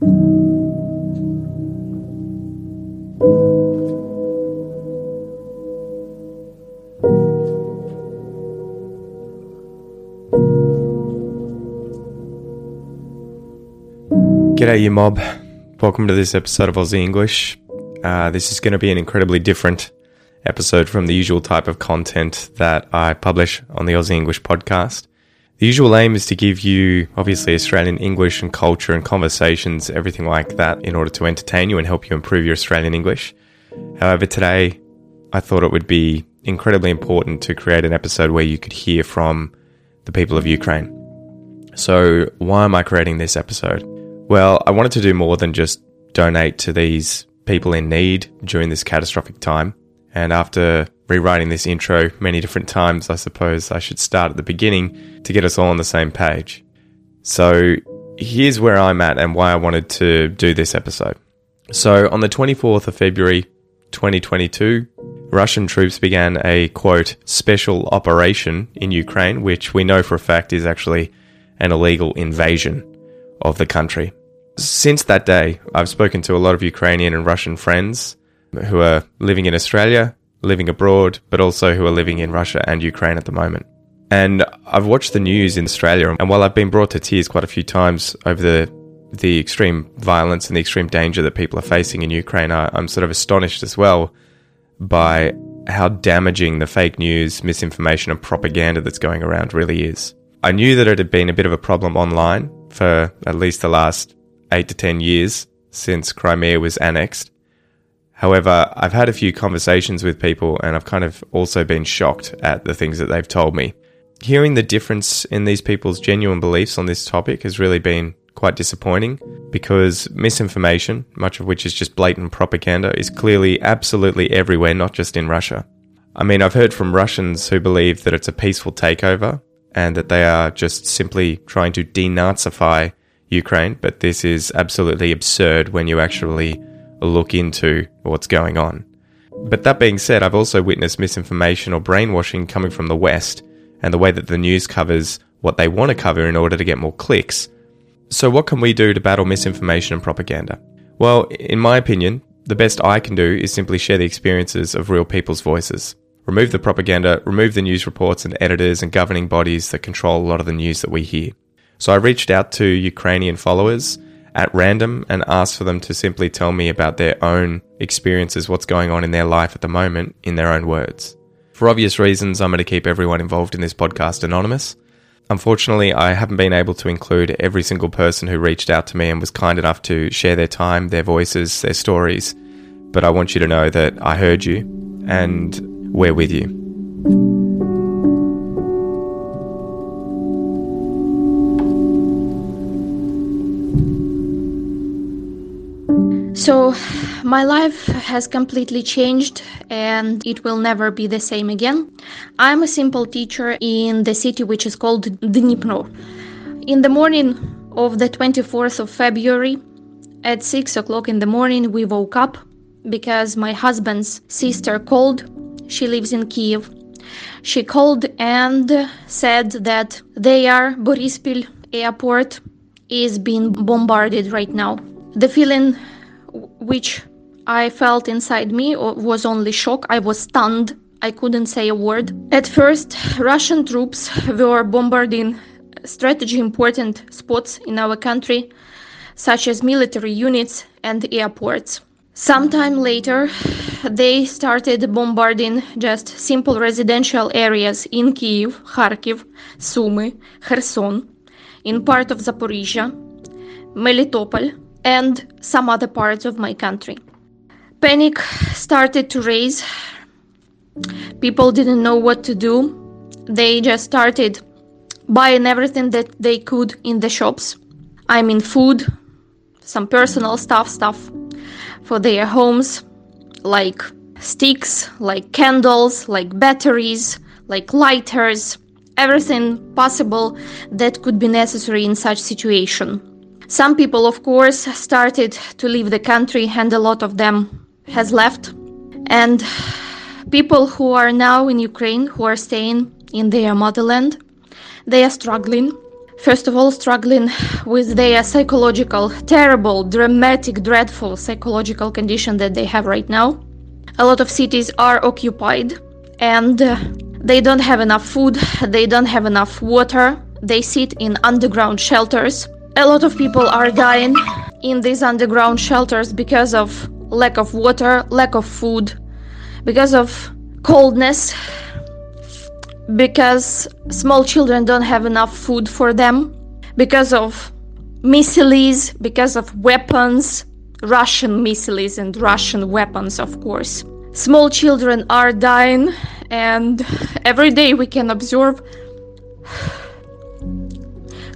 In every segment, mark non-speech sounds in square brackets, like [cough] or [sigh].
G'day, you mob. Welcome to this episode of Aussie English. Uh, this is going to be an incredibly different episode from the usual type of content that I publish on the Aussie English podcast. The usual aim is to give you, obviously, Australian English and culture and conversations, everything like that, in order to entertain you and help you improve your Australian English. However, today I thought it would be incredibly important to create an episode where you could hear from the people of Ukraine. So, why am I creating this episode? Well, I wanted to do more than just donate to these people in need during this catastrophic time. And after rewriting this intro many different times, I suppose I should start at the beginning to get us all on the same page. So here's where I'm at and why I wanted to do this episode. So on the 24th of February 2022, Russian troops began a quote special operation in Ukraine, which we know for a fact is actually an illegal invasion of the country. Since that day, I've spoken to a lot of Ukrainian and Russian friends who are living in Australia, living abroad, but also who are living in Russia and Ukraine at the moment. And I've watched the news in Australia, and while I've been brought to tears quite a few times over the the extreme violence and the extreme danger that people are facing in Ukraine, I, I'm sort of astonished as well by how damaging the fake news, misinformation, and propaganda that's going around really is. I knew that it had been a bit of a problem online for at least the last eight to 10 years since Crimea was annexed. However, I've had a few conversations with people and I've kind of also been shocked at the things that they've told me. Hearing the difference in these people's genuine beliefs on this topic has really been quite disappointing because misinformation, much of which is just blatant propaganda, is clearly absolutely everywhere, not just in Russia. I mean, I've heard from Russians who believe that it's a peaceful takeover and that they are just simply trying to denazify Ukraine, but this is absolutely absurd when you actually look into what's going on. But that being said, I've also witnessed misinformation or brainwashing coming from the West and the way that the news covers what they want to cover in order to get more clicks. So, what can we do to battle misinformation and propaganda? Well, in my opinion, the best I can do is simply share the experiences of real people's voices. Remove the propaganda, remove the news reports and editors and governing bodies that control a lot of the news that we hear. So I reached out to Ukrainian followers at random and ask for them to simply tell me about their own experiences, what's going on in their life at the moment, in their own words. For obvious reasons, I'm going to keep everyone involved in this podcast anonymous. Unfortunately, I haven't been able to include every single person who reached out to me and was kind enough to share their time, their voices, their stories. But I want you to know that I heard you and we're with you. So, my life has completely changed and it will never be the same again. I'm a simple teacher in the city which is called Dnipro. In the morning of the 24th of February, at 6 o'clock in the morning, we woke up because my husband's sister called. She lives in Kiev. She called and said that their Borispil airport is being bombarded right now. The feeling which I felt inside me was only shock. I was stunned. I couldn't say a word. At first, Russian troops were bombarding uh, strategy important spots in our country, such as military units and airports. Sometime later, they started bombarding just simple residential areas in Kiev, Kharkiv, Sumy, Kherson, in part of Zaporizhia, Melitopol, and some other parts of my country. Panic started to raise. People didn't know what to do. They just started buying everything that they could in the shops. I mean, food, some personal stuff, stuff for their homes, like sticks, like candles, like batteries, like lighters, everything possible that could be necessary in such situation. Some people, of course, started to leave the country, and a lot of them has left. And people who are now in Ukraine, who are staying in their motherland, they are struggling. First of all, struggling with their psychological, terrible, dramatic, dreadful psychological condition that they have right now. A lot of cities are occupied and uh, they don't have enough food, they don't have enough water, they sit in underground shelters. A lot of people are dying in these underground shelters because of lack of water, lack of food, because of coldness, because small children don't have enough food for them, because of missiles, because of weapons, Russian missiles and Russian weapons, of course. Small children are dying, and every day we can observe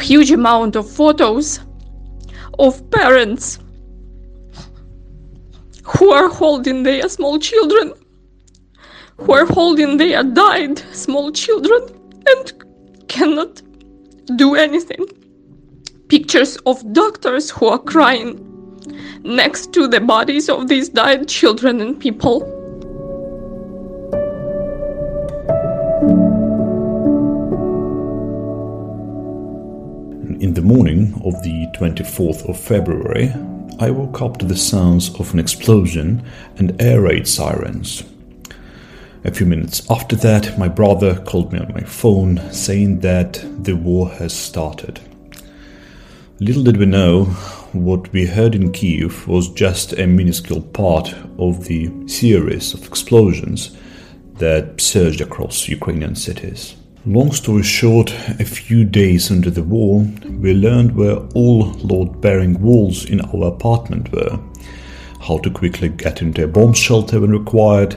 huge amount of photos of parents who are holding their small children who are holding their died small children and cannot do anything. Pictures of doctors who are crying next to the bodies of these died children and people. Of the 24th of February, I woke up to the sounds of an explosion and air raid sirens. A few minutes after that, my brother called me on my phone saying that the war has started. Little did we know, what we heard in Kiev was just a minuscule part of the series of explosions that surged across Ukrainian cities. Long story short, a few days into the war, we learned where all load bearing walls in our apartment were, how to quickly get into a bomb shelter when required,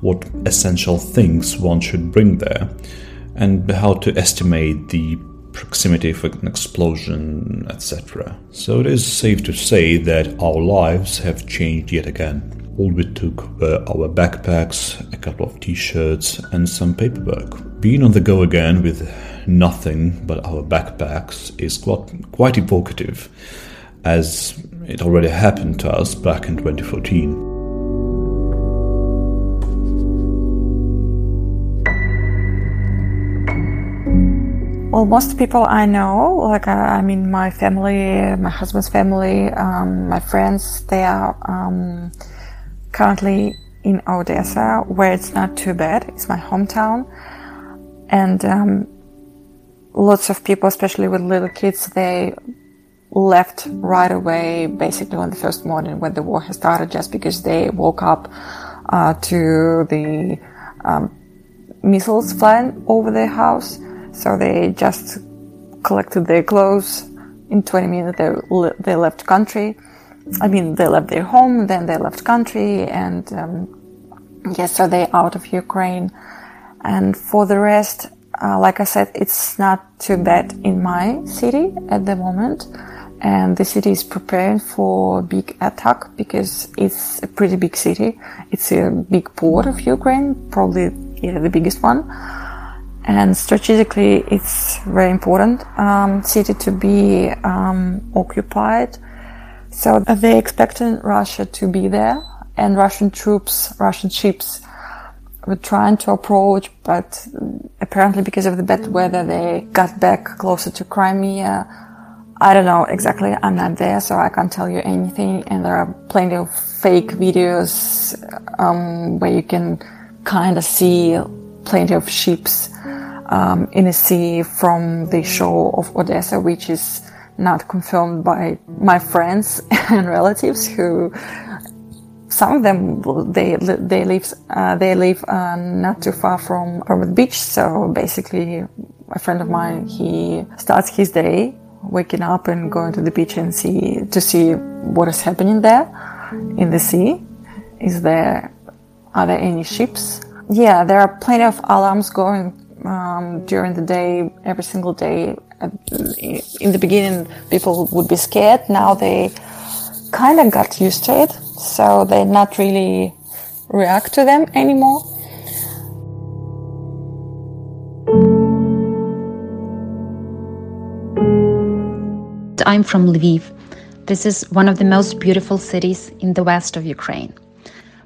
what essential things one should bring there, and how to estimate the proximity of an explosion, etc. So it is safe to say that our lives have changed yet again. All we took were our backpacks, a couple of t shirts, and some paperwork. Being on the go again with nothing but our backpacks is quite, quite evocative, as it already happened to us back in 2014. Well, most people I know, like uh, I mean, my family, my husband's family, um, my friends, they are um, currently in Odessa, where it's not too bad. It's my hometown, and um, lots of people, especially with little kids, they left right away, basically on the first morning when the war has started, just because they woke up uh, to the um, missiles flying over their house so they just collected their clothes. In 20 minutes, they, they left country. I mean, they left their home, then they left country, and um, yes, so they out of Ukraine. And for the rest, uh, like I said, it's not too bad in my city at the moment. And the city is preparing for big attack because it's a pretty big city. It's a big port of Ukraine, probably yeah, the biggest one and strategically it's very important um, city to be um, occupied so they expected russia to be there and russian troops russian ships were trying to approach but apparently because of the bad weather they got back closer to crimea. I don't know exactly. I'm not there so i can't tell you anything. And there are plenty of fake videos um, where you can kind of see plenty of ships um, in a sea from the shore of Odessa, which is not confirmed by my friends [laughs] and relatives who some of them they they live uh, they live uh, not too far from the beach. So basically a friend of mine he starts his day waking up and going to the beach and see to see what is happening there in the sea. Is there are there any ships? Yeah there are plenty of alarms going um, during the day, every single day. In the beginning, people would be scared. Now they kind of got used to it, so they not really react to them anymore. I'm from Lviv. This is one of the most beautiful cities in the west of Ukraine.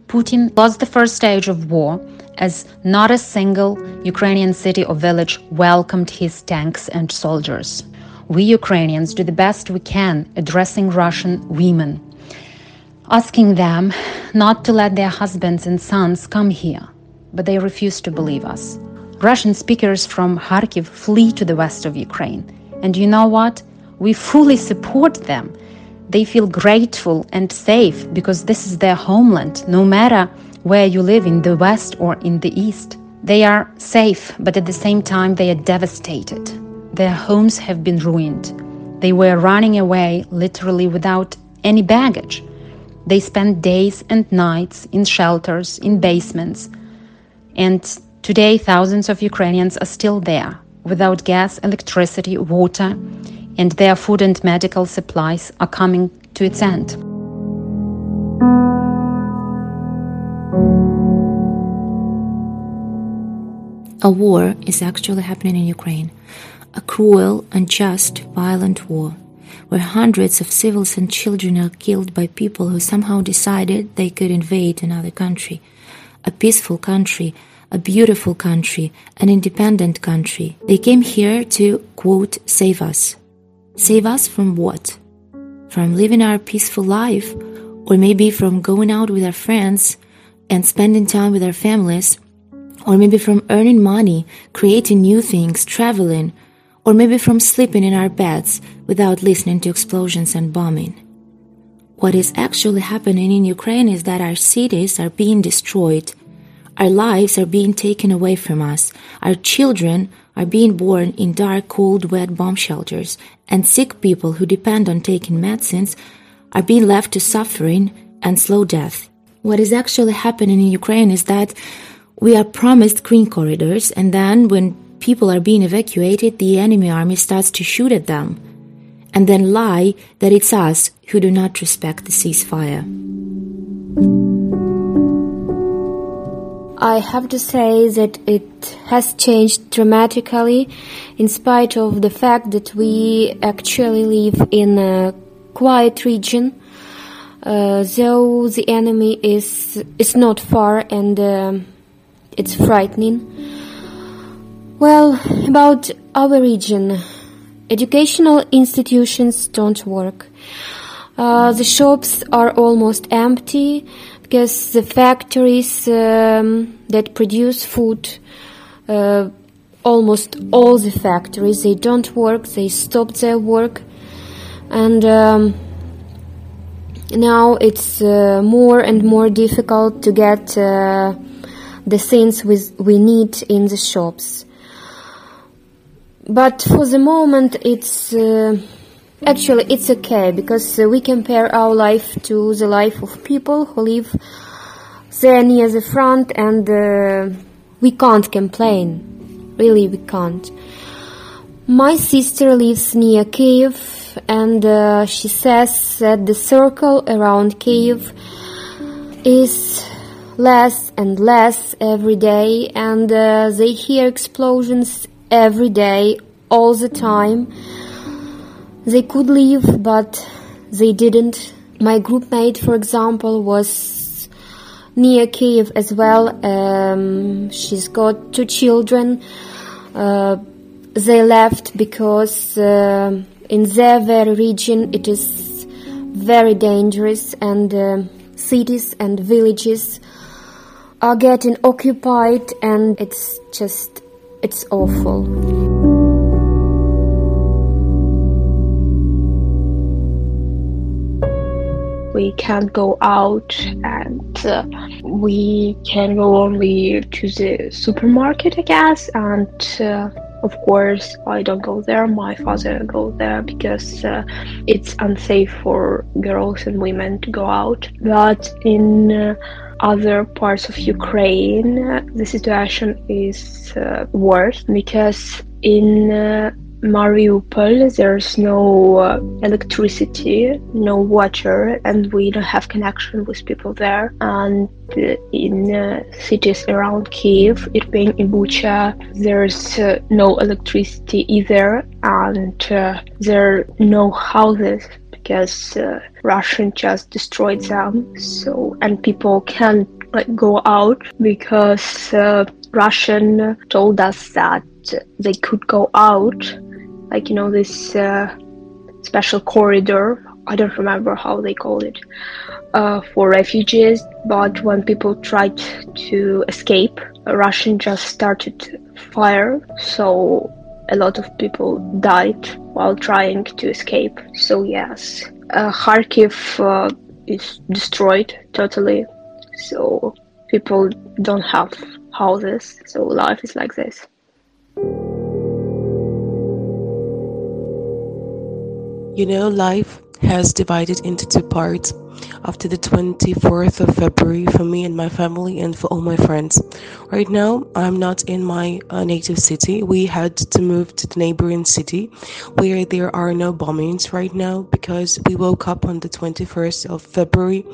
Putin lost the first stage of war as not a single Ukrainian city or village welcomed his tanks and soldiers. we Ukrainians do the best we can addressing Russian women, asking them not to let their husbands and sons come here, but they refuse to believe us. Russian speakers from Kharkiv flee to the west of Ukraine. And you know what? We fully support them. They feel grateful and safe because this is their homeland, no matter where you live in the west or in the east. They are safe, but at the same time, they are devastated. Their homes have been ruined. They were running away literally without any baggage. They spent days and nights in shelters, in basements, and Today, thousands of Ukrainians are still there, without gas, electricity, water, and their food and medical supplies are coming to its end. A war is actually happening in Ukraine. A cruel, unjust, violent war, where hundreds of civils and children are killed by people who somehow decided they could invade another country. A peaceful country a beautiful country, an independent country. They came here to, quote, save us. Save us from what? From living our peaceful life, or maybe from going out with our friends and spending time with our families, or maybe from earning money, creating new things, traveling, or maybe from sleeping in our beds without listening to explosions and bombing. What is actually happening in Ukraine is that our cities are being destroyed our lives are being taken away from us. Our children are being born in dark, cold, wet bomb shelters, and sick people who depend on taking medicines are being left to suffering and slow death. What is actually happening in Ukraine is that we are promised green corridors, and then when people are being evacuated, the enemy army starts to shoot at them, and then lie that it's us who do not respect the ceasefire. I have to say that it has changed dramatically in spite of the fact that we actually live in a quiet region. Uh, though the enemy is is not far and uh, it's frightening. Well, about our region, educational institutions don't work. Uh, the shops are almost empty because the factories um, that produce food, uh, almost all the factories, they don't work, they stopped their work, and um, now it's uh, more and more difficult to get uh, the things we, need in the shops. But for the moment, it's uh, Actually, it's okay because uh, we compare our life to the life of people who live there near the front and uh, we can't complain. Really, we can't. My sister lives near Kiev and uh, she says that the circle around Kiev is less and less every day and uh, they hear explosions every day, all the time they could leave, but they didn't. My groupmate, for example, was near Kiev as well. Um, she's got two children. Uh, they left because uh, in their very region it is very dangerous and uh, cities and villages are getting occupied and it's just it's awful. we can't go out and uh, we can go only to the supermarket i guess. And uh, of course i don't go there. My father go there because uh, it's unsafe for girls and women to go out. But in uh, other parts of ukraine the situation is uh, worse because in uh, Mariupol, there's no uh, electricity, no water, and we don't have connection with people there. And in uh, cities around Kiev, Irpin, in Bucha, there's uh, no electricity either, and uh, there are no houses because uh, Russian just destroyed them. So and people can't like go out because Russian told us that they could go out like you know this uh, special corridor. I don't remember how they call it uh, for refugees. But when people tried to escape, Russian just started fire. So a lot of people died while trying to escape. So yes, uh, Kharkiv uh, is destroyed totally. So people don't have houses. So life is like this. You know, life has divided into two parts after the 24th of February for me and my family and for all my friends. Right now, I'm not in my uh, native city. We had to move to the neighboring city where there are no bombings right now because we woke up on the 21st of February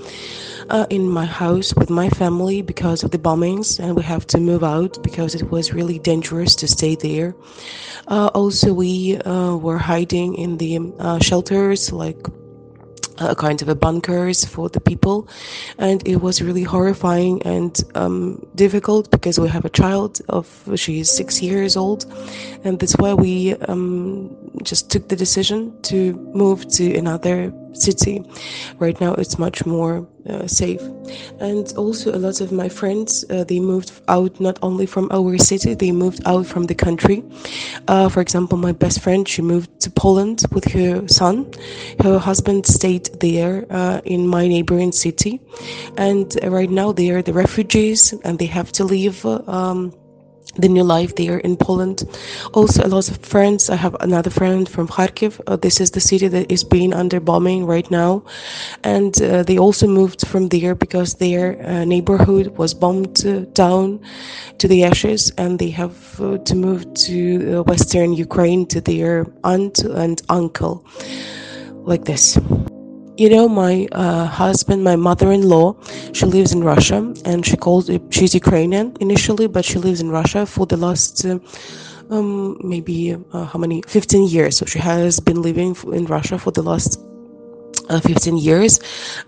uh, in my house with my family because of the bombings and we have to move out because it was really dangerous to stay there. Uh, also, we uh, were hiding in the uh, shelters like a kind of a bunkers for the people. And it was really horrifying and um, difficult because we have a child of she's six years old. And that's why we um, just took the decision to move to another city. Right now it's much more uh, safe. And also a lot of my friends uh, they moved out not only from our city they moved out from the country. Uh, for example my best friend she moved to poland with her son. Her husband stayed there uh, in my neighboring city. And right now they are the refugees and they have to leave um, the new life there in Poland. Also, a lot of friends. I have another friend from Kharkiv. Uh, this is the city that is being under bombing right now, and uh, they also moved from there because their uh, neighborhood was bombed uh, down to the ashes, and they have uh, to move to uh, western Ukraine to their aunt and uncle, like this you know my uh, husband my mother-in-law she lives in russia and she calls it she's ukrainian initially but she lives in russia for the last uh, um, maybe uh, how many 15 years so she has been living in russia for the last uh, 15 years.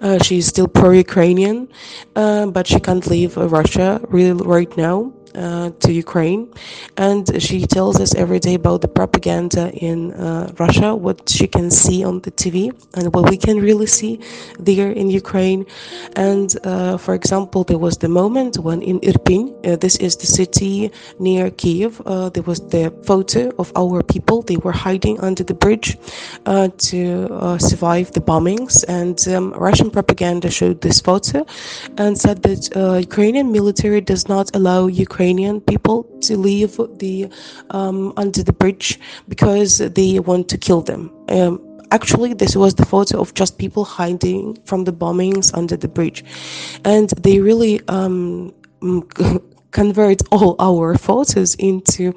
Uh, she's still pro-Ukrainian, uh, but she can't leave Russia really right now uh, to Ukraine, and she tells us every day about the propaganda in uh, Russia, what she can see on the TV, and what we can really see there in Ukraine. And uh, for example, there was the moment when in Irpin, uh, this is the city near Kiev, uh, there was the photo of our people. They were hiding under the bridge uh, to survive the bombings, and um, Russian propaganda showed this photo and said that Ukrainian military does not allow Ukraine Ukrainian people to leave the um, under the bridge because they want to kill them. Um, actually, this was the photo of just people hiding from the bombings under the bridge, and they really um, [laughs] convert all our photos into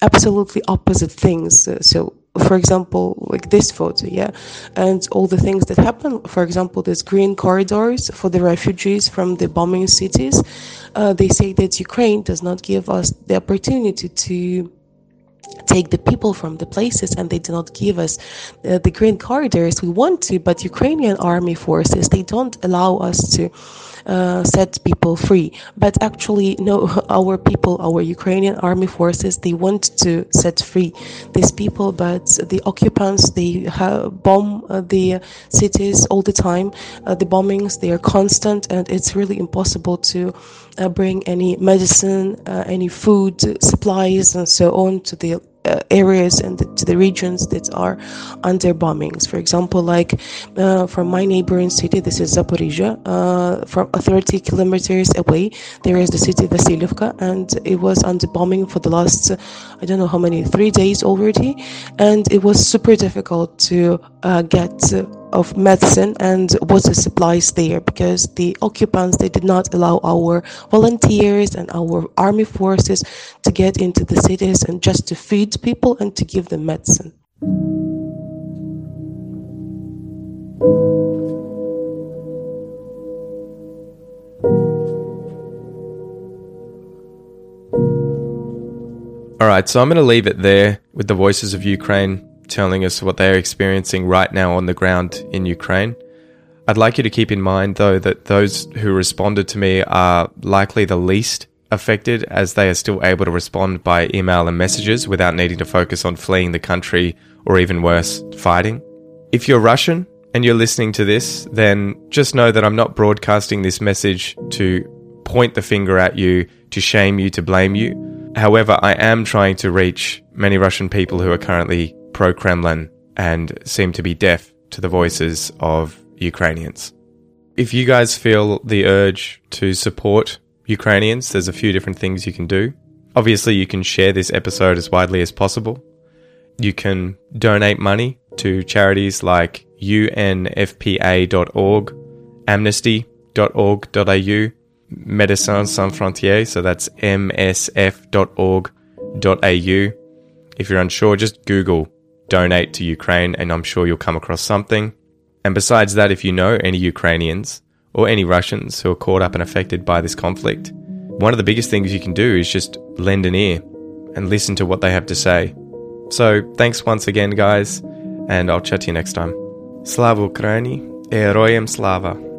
absolutely opposite things. So for example, like this photo, yeah, and all the things that happen. For example, there's green corridors for the refugees from the bombing cities. Uh, they say that Ukraine does not give us the opportunity to take the people from the places and they do not give us uh, the green corridors we want to but ukrainian army forces they don't allow us to uh, set people free. But actually, no, [laughs] our people, our Ukrainian army forces, they want to set free these people, but the occupants, they bomb uh, the cities all the time. Uh, the bombings, they are constant, and it's really impossible to uh, bring any medicine, any food supplies, and so on to the uh, areas and the, to the regions that are under bombings. For example, like uh, from my neighboring city, this is Zaporizhia, uh, from 30 kilometers away, there is the city Vasilivka, and it was under bombing for the last, I don't know how many, three days already, and it was super difficult to uh, get of medicine and water supplies there because the occupants they did not allow our volunteers and our army forces to get into the cities and just to feed people and to give them medicine. All right, so I'm going to leave it there with the voices of Ukraine telling us what they're experiencing right now on the ground in Ukraine. I'd like you to keep in mind, though, that those who responded to me are likely the least affected as they are still able to respond by email and messages without needing to focus on fleeing the country or even worse, fighting. If you're Russian and you're listening to this, then just know that I'm not broadcasting this message to point the finger at you, to shame you, to blame you. However, I am trying to reach many Russian people who are currently pro Kremlin and seem to be deaf to the voices of Ukrainians. If you guys feel the urge to support Ukrainians, there's a few different things you can do. Obviously, you can share this episode as widely as possible. You can donate money to charities like unfpa.org, amnesty.org.au, Médecins Sans Frontières, so that's msf.org.au. If you're unsure, just Google donate to Ukraine and I'm sure you'll come across something. And besides that, if you know any Ukrainians or any Russians who are caught up and affected by this conflict, one of the biggest things you can do is just lend an ear and listen to what they have to say. So, thanks once again, guys, and I'll chat to you next time. Slava Ukraini, Heroyam Slava.